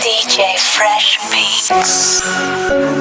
DJ Fresh Beats.